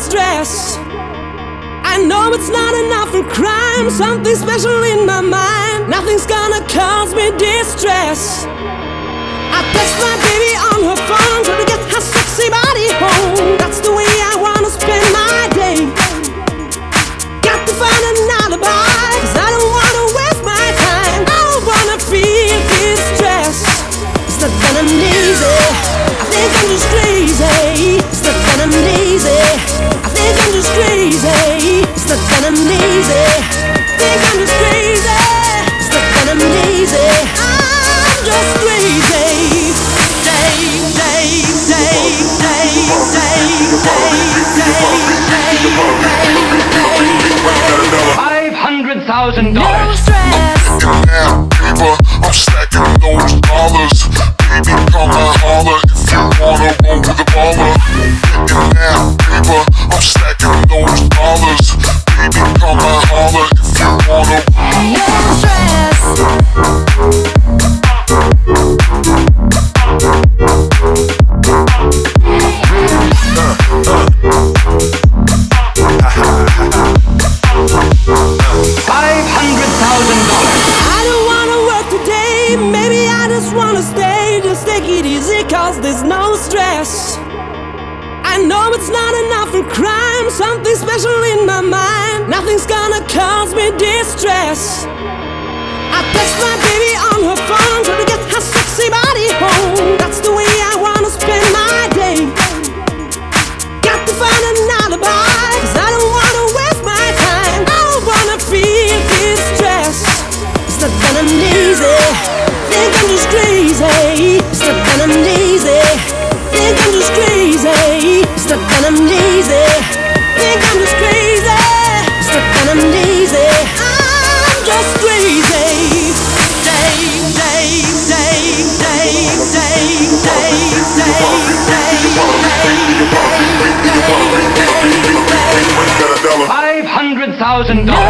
Stress. I know it's not enough for crime. Something special in my mind. Nothing's gonna cause me distress. I text my baby on her phone, trying to get her. Justin no. I know it's not enough for crime, something special in my mind. Nothing's gonna cause me distress. I text my baby on her phone. thousand dollars.